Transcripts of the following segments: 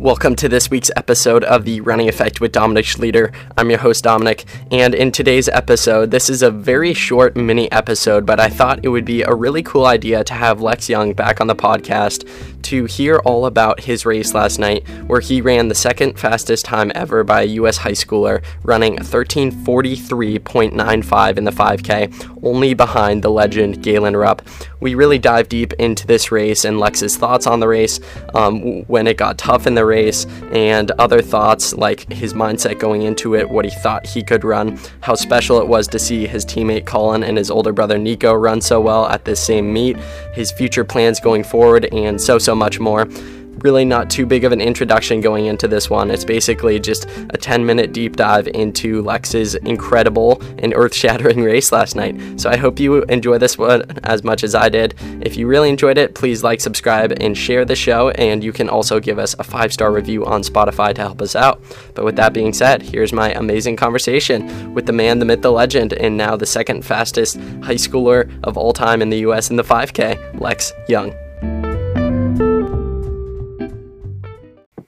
Welcome to this week's episode of the Running Effect with Dominic Schlueter. I'm your host, Dominic, and in today's episode, this is a very short mini episode, but I thought it would be a really cool idea to have Lex Young back on the podcast to hear all about his race last night, where he ran the second fastest time ever by a U.S. high schooler, running 1343.95 in the 5K, only behind the legend Galen Rupp. We really dive deep into this race and Lex's thoughts on the race um, when it got tough in the race, and other thoughts like his mindset going into it, what he thought he could run, how special it was to see his teammate Colin and his older brother Nico run so well at this same meet, his future plans going forward, and so, so much more really not too big of an introduction going into this one. It's basically just a 10 minute deep dive into Lex's incredible and earth shattering race last night. So I hope you enjoy this one as much as I did. If you really enjoyed it, please like, subscribe, and share the show. And you can also give us a five star review on Spotify to help us out. But with that being said, here's my amazing conversation with the man, the myth, the legend, and now the second fastest high schooler of all time in the US in the 5K, Lex Young.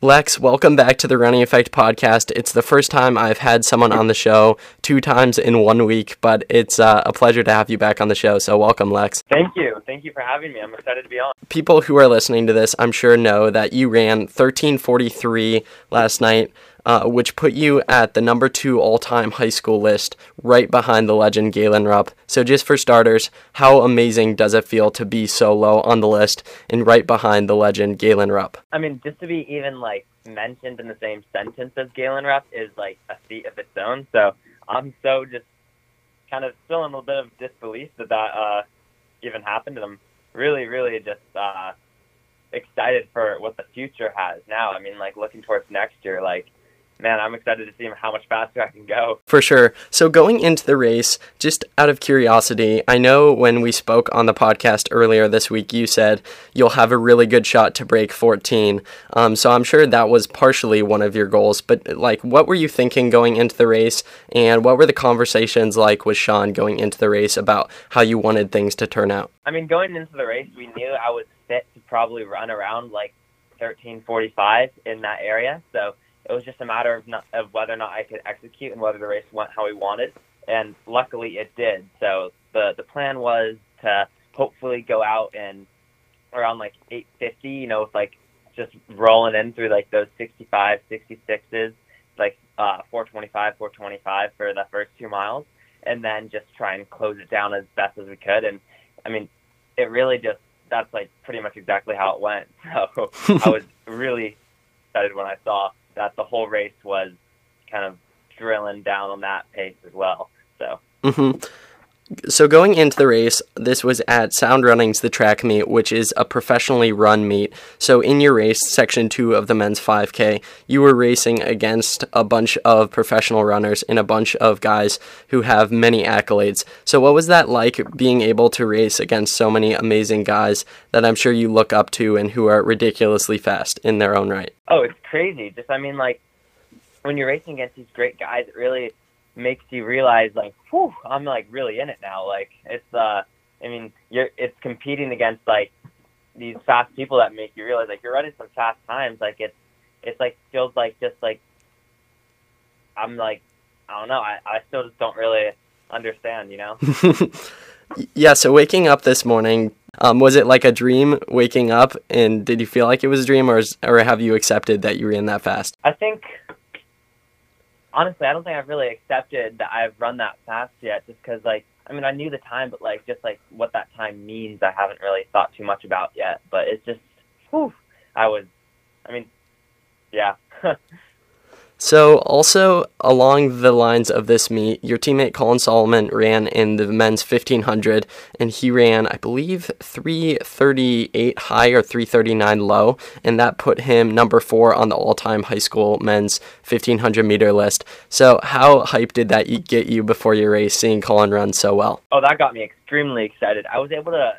Lex, welcome back to the Running Effect podcast. It's the first time I've had someone on the show two times in one week, but it's uh, a pleasure to have you back on the show. So, welcome, Lex. Thank you. Thank you for having me. I'm excited to be on. People who are listening to this, I'm sure, know that you ran 1343 last night uh, which put you at the number two all time high school list, right behind the legend Galen Rupp. So, just for starters, how amazing does it feel to be so low on the list and right behind the legend Galen Rupp? I mean, just to be even like mentioned in the same sentence as Galen Rupp is like a feat of its own. So, I'm so just kind of still in a little bit of disbelief that that uh, even happened. And I'm really, really just uh, excited for what the future has now. I mean, like looking towards next year, like man, I'm excited to see how much faster I can go. For sure. So, going into the race, just out of curiosity, I know when we spoke on the podcast earlier this week, you said you'll have a really good shot to break 14. Um, so, I'm sure that was partially one of your goals. But, like, what were you thinking going into the race? And what were the conversations like with Sean going into the race about how you wanted things to turn out? I mean, going into the race, we knew I was fit to probably run around like 13:45 in that area. So it was just a matter of, not, of whether or not I could execute and whether the race went how we wanted. And luckily it did. So the the plan was to hopefully go out and around like 850, you know, with like just rolling in through like those 65, 66s, like uh, 425, 425 for the first two miles, and then just try and close it down as best as we could. And I mean, it really just that's like pretty much exactly how it went. So I was really excited when I saw that the whole race was kind of drilling down on that pace as well. So. Mm-hmm. So going into the race, this was at Sound Runnings, the track meet, which is a professionally run meet. So in your race, section two of the men's 5K, you were racing against a bunch of professional runners and a bunch of guys who have many accolades. So what was that like being able to race against so many amazing guys that I'm sure you look up to and who are ridiculously fast in their own right? Oh, it's crazy. Just I mean, like when you're racing against these great guys, it really makes you realize like, whew, I'm like really in it now. Like it's uh I mean, you're it's competing against like these fast people that make you realize like you're running some fast times. Like it's it's like feels like just like I'm like I don't know, I, I still just don't really understand, you know? yeah, so waking up this morning, um, was it like a dream waking up and did you feel like it was a dream or, is, or have you accepted that you ran that fast? I think honestly, I don't think I've really accepted that I've run that fast yet, just because like I mean I knew the time, but like just like what that time means, I haven't really thought too much about yet. But it's just, whew, I was, I mean, yeah. So, also along the lines of this meet, your teammate Colin Sahlman ran in the men's 1500, and he ran, I believe, 338 high or 339 low, and that put him number four on the all time high school men's 1500 meter list. So, how hyped did that get you before your race, seeing Colin run so well? Oh, that got me extremely excited. I was able to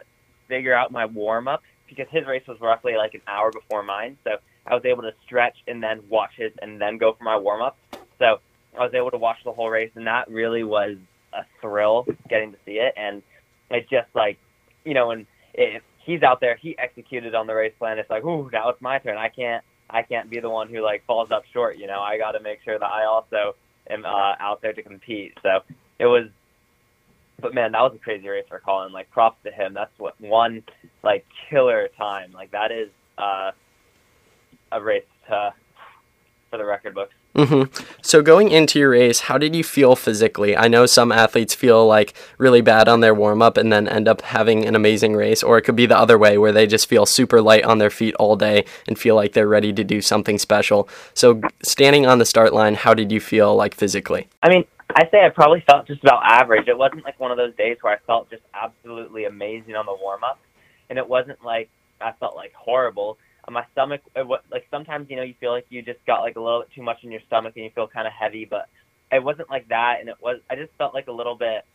figure out my warm up because his race was roughly like an hour before mine. So, I was able to stretch and then watch his and then go for my warm up. So I was able to watch the whole race, and that really was a thrill getting to see it. And it's just like, you know, when if he's out there, he executed on the race plan. It's like, ooh, now it's my turn. I can't, I can't be the one who like falls up short. You know, I got to make sure that I also am uh, out there to compete. So it was, but man, that was a crazy race for Colin. Like props to him. That's what one like killer time. Like that is uh, a race to, for the record books. hmm So going into your race, how did you feel physically? I know some athletes feel like really bad on their warm up and then end up having an amazing race, or it could be the other way where they just feel super light on their feet all day and feel like they're ready to do something special. So standing on the start line, how did you feel like physically? I mean, I say I probably felt just about average. It wasn't like one of those days where I felt just absolutely amazing on the warm up, and it wasn't like I felt like horrible. Uh, My stomach, it wa- like sometimes you know you feel like you just got like a little bit too much in your stomach and you feel kind of heavy, but it wasn't like that, and it was. I just felt like a little bit,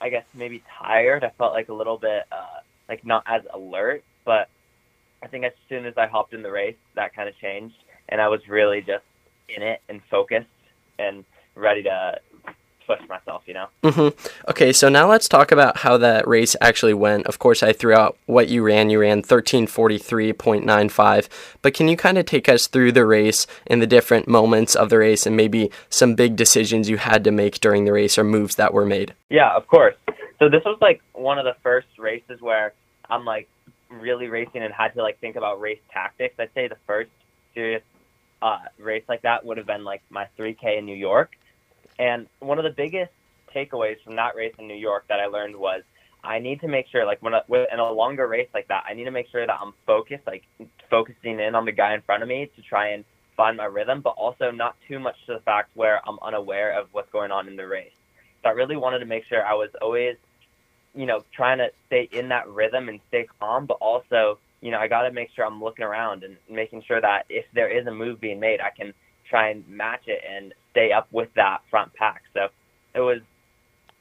I guess maybe tired. I felt like a little bit uh, like not as alert, but I think as soon as I hopped in the race, that kind of changed, and I was really just in it and focused and ready to push myself. You know. hmm Okay, so now let's talk about how that race actually went. Of course, I threw out what you ran. You ran 1343.95, but can you kind of take us through the race and the different moments of the race and maybe some big decisions you had to make during the race or moves that were made? Yeah, of course. So this was like one of the first races where I'm like really racing and had to like think about race tactics. I'd say the first serious uh, race like that would have been like my 3K in New York. And one of the biggest takeaways from that race in New York that I learned was I need to make sure, like when I, in a longer race like that, I need to make sure that I'm focused, like focusing in on the guy in front of me to try and find my rhythm, but also not too much to the fact where I'm unaware of what's going on in the race. So I really wanted to make sure I was always, you know, trying to stay in that rhythm and stay calm, but also, you know, I got to make sure I'm looking around and making sure that if there is a move being made, I can try and match it and stay up with that front pack. So it was,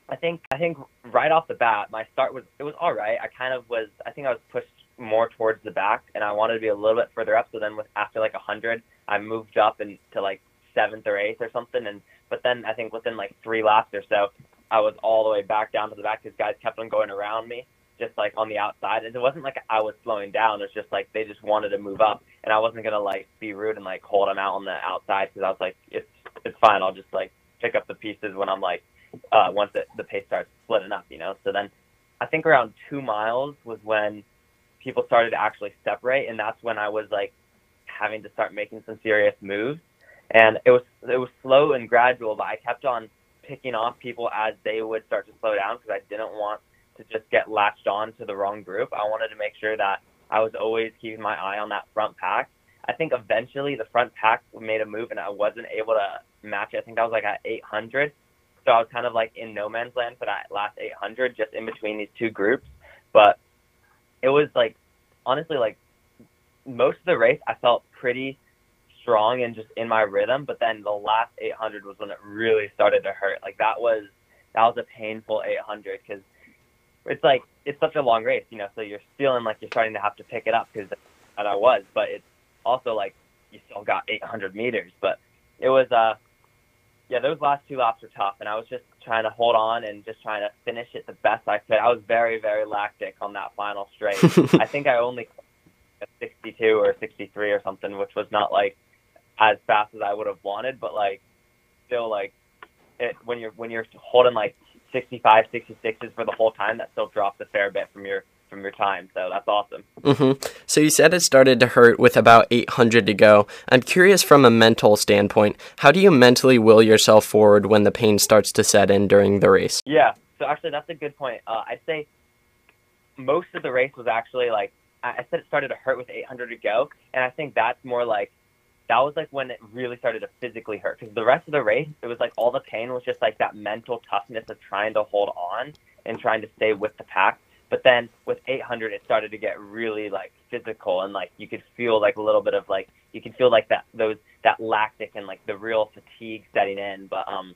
I think, I think right off the bat, my start was it was all right. I kind of was, I think I was pushed more towards the back, and I wanted to be a little bit further up. So then, with after like a hundred, I moved up and to like seventh or eighth or something, and but then I think within like three laps or so, I was all the way back down to the back because guys kept on going around me, just like on the outside. And it wasn't like I was slowing down. It was just like they just wanted to move up, and I wasn't gonna like be rude and like hold them out on the outside because I was like, it's it's fine. I'll just like pick up the pieces when I'm like uh, once the, the pace starts splitting up, you know. So then I think around two miles was when people started to actually separate, and that's when I was like having to start making some serious moves. And it was it was slow and gradual, but I kept on picking off people as they would start to slow down because I didn't want to just get latched on to the wrong group. I wanted to make sure that I was always keeping my eye on that front pack. I think eventually the front pack made a move and I wasn't able to match it. I think that was like at 800. So I was kind of like in no man's land for that last 800, just in between these two groups. But it was like, honestly, like most of the race, I felt pretty strong and just in my rhythm. But then the last 800 was when it really started to hurt. Like that was that was a painful 800 because it's like it's such a long race, you know. So you're feeling like you're starting to have to pick it up because and I was, but it's also like you still got 800 meters. But it was uh yeah, those last two laps were tough, and I was just trying to hold on and just trying to finish it the best I could. I was very, very lactic on that final straight. I think I only a 62 or 63 or something, which was not like as fast as I would have wanted, but like still like it, when you're when you're holding like 65, 66s for the whole time, that still drops a fair bit from your from your time. So that's awesome. hmm So you said it started to hurt with about 800 to go. I'm curious from a mental standpoint, how do you mentally will yourself forward when the pain starts to set in during the race? Yeah. So actually, that's a good point. Uh, I'd say most of the race was actually like I I said it started to hurt with 800 to go, and I think that's more like that was like when it really started to physically hurt because the rest of the race it was like all the pain was just like that mental toughness of trying to hold on and trying to stay with the pack. But then with 800, it started to get really like physical and like you could feel like a little bit of like you could feel like that those that lactic and like the real fatigue setting in. But um,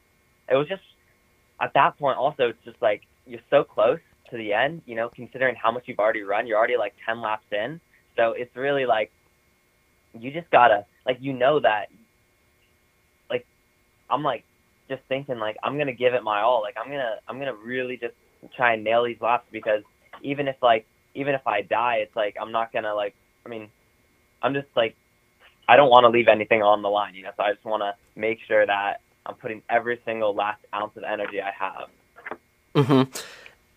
it was just at that point also it's just like you're so close to the end, you know, considering how much you've already run. You're already like 10 laps in, so it's really like you just gotta like you know that like I'm like just thinking like I'm gonna give it my all. Like I'm gonna I'm gonna really just try and nail these laps because even if like even if I die, it's like I'm not gonna like I mean I'm just like I don't want to leave anything on the line, you know. So I just want to make sure that I'm putting every single last ounce of energy I have. Mm-hmm.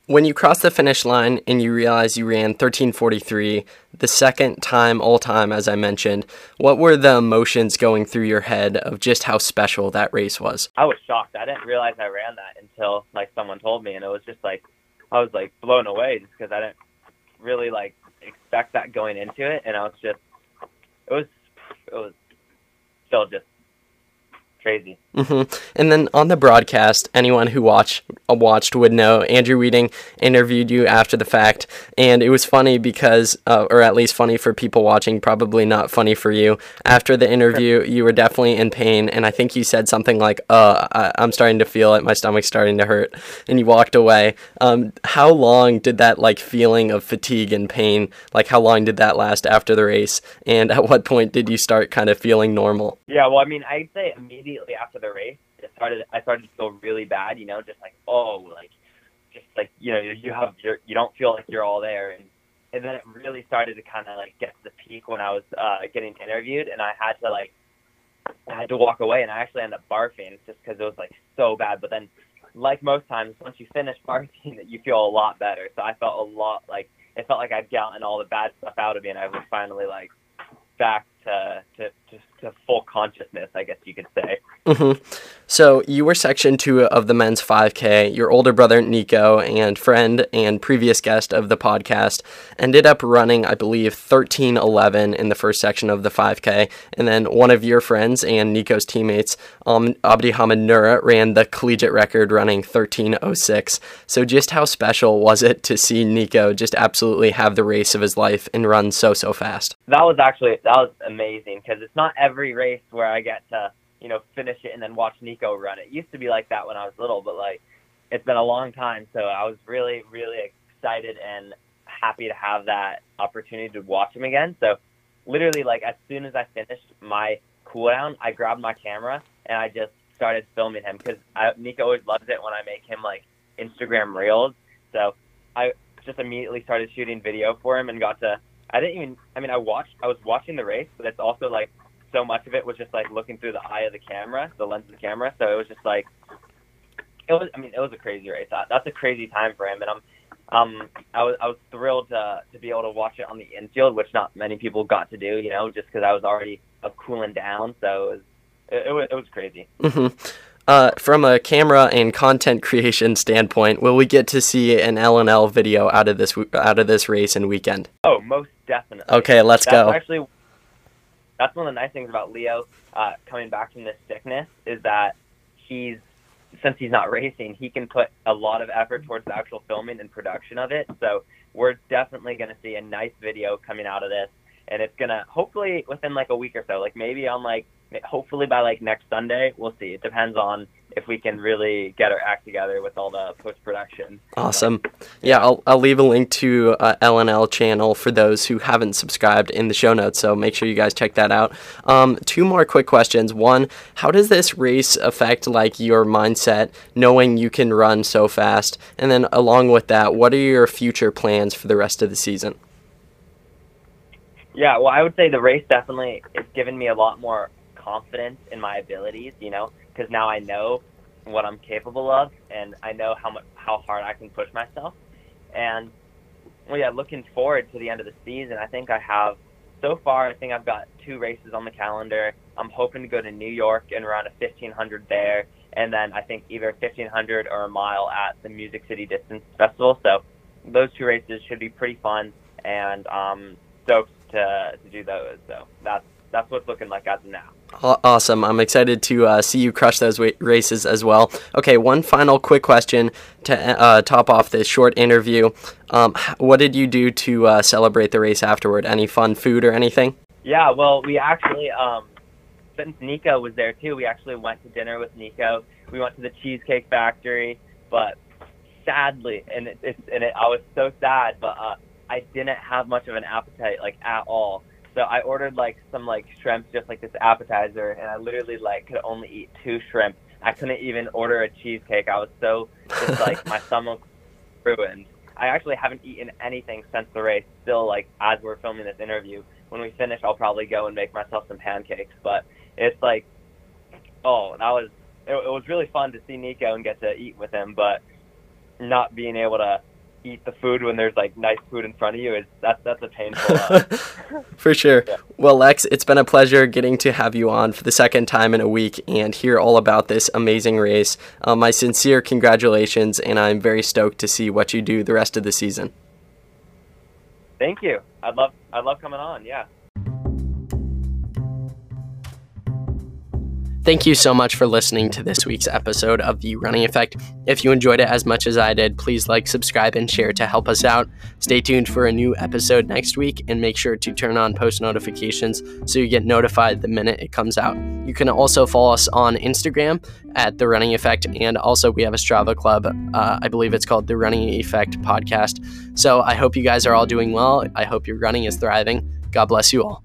When you cross the finish line and you realize you ran 1343, the second time all time, as I mentioned, what were the emotions going through your head of just how special that race was? I was shocked. I didn't realize I ran that until like someone told me, and it was just like I was like blown away just because I didn't really like expect that going into it, and I was just it was it was still just crazy. Mm-hmm. And then on the broadcast, anyone who watched uh, watched would know Andrew Wheating interviewed you after the fact, and it was funny because, uh, or at least funny for people watching, probably not funny for you. After the interview, you were definitely in pain, and I think you said something like, "Uh, I- I'm starting to feel it. My stomach's starting to hurt," and you walked away. Um, how long did that like feeling of fatigue and pain, like how long did that last after the race, and at what point did you start kind of feeling normal? Yeah, well, I mean, I'd say immediately after the race, it started. I started to feel really bad. You know, just like oh, like just like you know, you have your, you don't feel like you're all there, and and then it really started to kind of like get to the peak when I was uh, getting interviewed, and I had to like I had to walk away, and I actually ended up barfing just because it was like so bad. But then, like most times, once you finish barfing, that you feel a lot better. So I felt a lot like it felt like I'd gotten all the bad stuff out of me, and I was finally like back to to, to, to full consciousness, I guess you could say. Mm-hmm. So you were section two of the men's 5K. Your older brother Nico and friend and previous guest of the podcast ended up running, I believe, 13:11 in the first section of the 5K, and then one of your friends and Nico's teammates, um, Abdi Hamid Nura, ran the collegiate record running 13:06. So just how special was it to see Nico just absolutely have the race of his life and run so so fast? That was actually that was amazing because it's not every race where I get to you know finish it and then watch Nico run. It used to be like that when I was little, but like it's been a long time, so I was really really excited and happy to have that opportunity to watch him again. So literally like as soon as I finished my cool down, I grabbed my camera and I just started filming him because Nico always loves it when I make him like Instagram reels. So I just immediately started shooting video for him and got to. I didn't even. I mean, I watched. I was watching the race, but it's also like so much of it was just like looking through the eye of the camera, the lens of the camera. So it was just like it was. I mean, it was a crazy race. That's a crazy time for him, and I'm. Um, I was I was thrilled to to be able to watch it on the infield, which not many people got to do. You know, just because I was already cooling down, so it was it, it was, it was crazy. Mm-hmm. Uh, from a camera and content creation standpoint, will we get to see an L&L video out of this out of this race and weekend? Oh, most definitely. Okay, let's that's go. Actually, that's one of the nice things about Leo uh, coming back from this sickness is that he's since he's not racing, he can put a lot of effort towards the actual filming and production of it. So we're definitely going to see a nice video coming out of this, and it's gonna hopefully within like a week or so, like maybe on like hopefully by like next Sunday. We'll see. It depends on if we can really get our act together with all the post production. Awesome. Yeah, I'll, I'll leave a link to uh, L&L channel for those who haven't subscribed in the show notes. So make sure you guys check that out. Um, two more quick questions. One, how does this race affect like your mindset, knowing you can run so fast? And then along with that, what are your future plans for the rest of the season? Yeah, well, I would say the race definitely it's given me a lot more confidence in my abilities, you know, because now I know what I'm capable of and I know how much how hard I can push myself. And well, yeah, looking forward to the end of the season, I think I have so far. I think I've got two races on the calendar. I'm hoping to go to New York and run a 1500 there, and then I think either 1500 or a mile at the Music City Distance Festival. So those two races should be pretty fun, and um, stoked to to do those. So that's that's what's looking like as of now. Awesome. I'm excited to uh, see you crush those races as well. Okay, one final quick question to uh, top off this short interview. Um, what did you do to uh, celebrate the race afterward? Any fun food or anything? Yeah, well, we actually, um, since Nico was there too, we actually went to dinner with Nico. We went to the Cheesecake Factory, but sadly, and it, it, and it, I was so sad, but uh, I didn't have much of an appetite, like at all. So I ordered like some like shrimp, just like this appetizer, and I literally like could only eat two shrimp. I couldn't even order a cheesecake. I was so just like my stomach ruined. I actually haven't eaten anything since the race. Still, like as we're filming this interview, when we finish, I'll probably go and make myself some pancakes. But it's like, oh, that was it, it was really fun to see Nico and get to eat with him, but not being able to eat the food when there's like nice food in front of you is that's that's a painful. Uh, for sure. Yeah. Well, Lex, it's been a pleasure getting to have you on for the second time in a week and hear all about this amazing race. Uh, my sincere congratulations, and I'm very stoked to see what you do the rest of the season. thank you. I'd love I'd love coming on. Yeah. Thank you so much for listening to this week's episode of The Running Effect. If you enjoyed it as much as I did, please like, subscribe, and share to help us out. Stay tuned for a new episode next week and make sure to turn on post notifications so you get notified the minute it comes out. You can also follow us on Instagram at The Running Effect, and also we have a Strava club. Uh, I believe it's called The Running Effect Podcast. So I hope you guys are all doing well. I hope your running is thriving. God bless you all.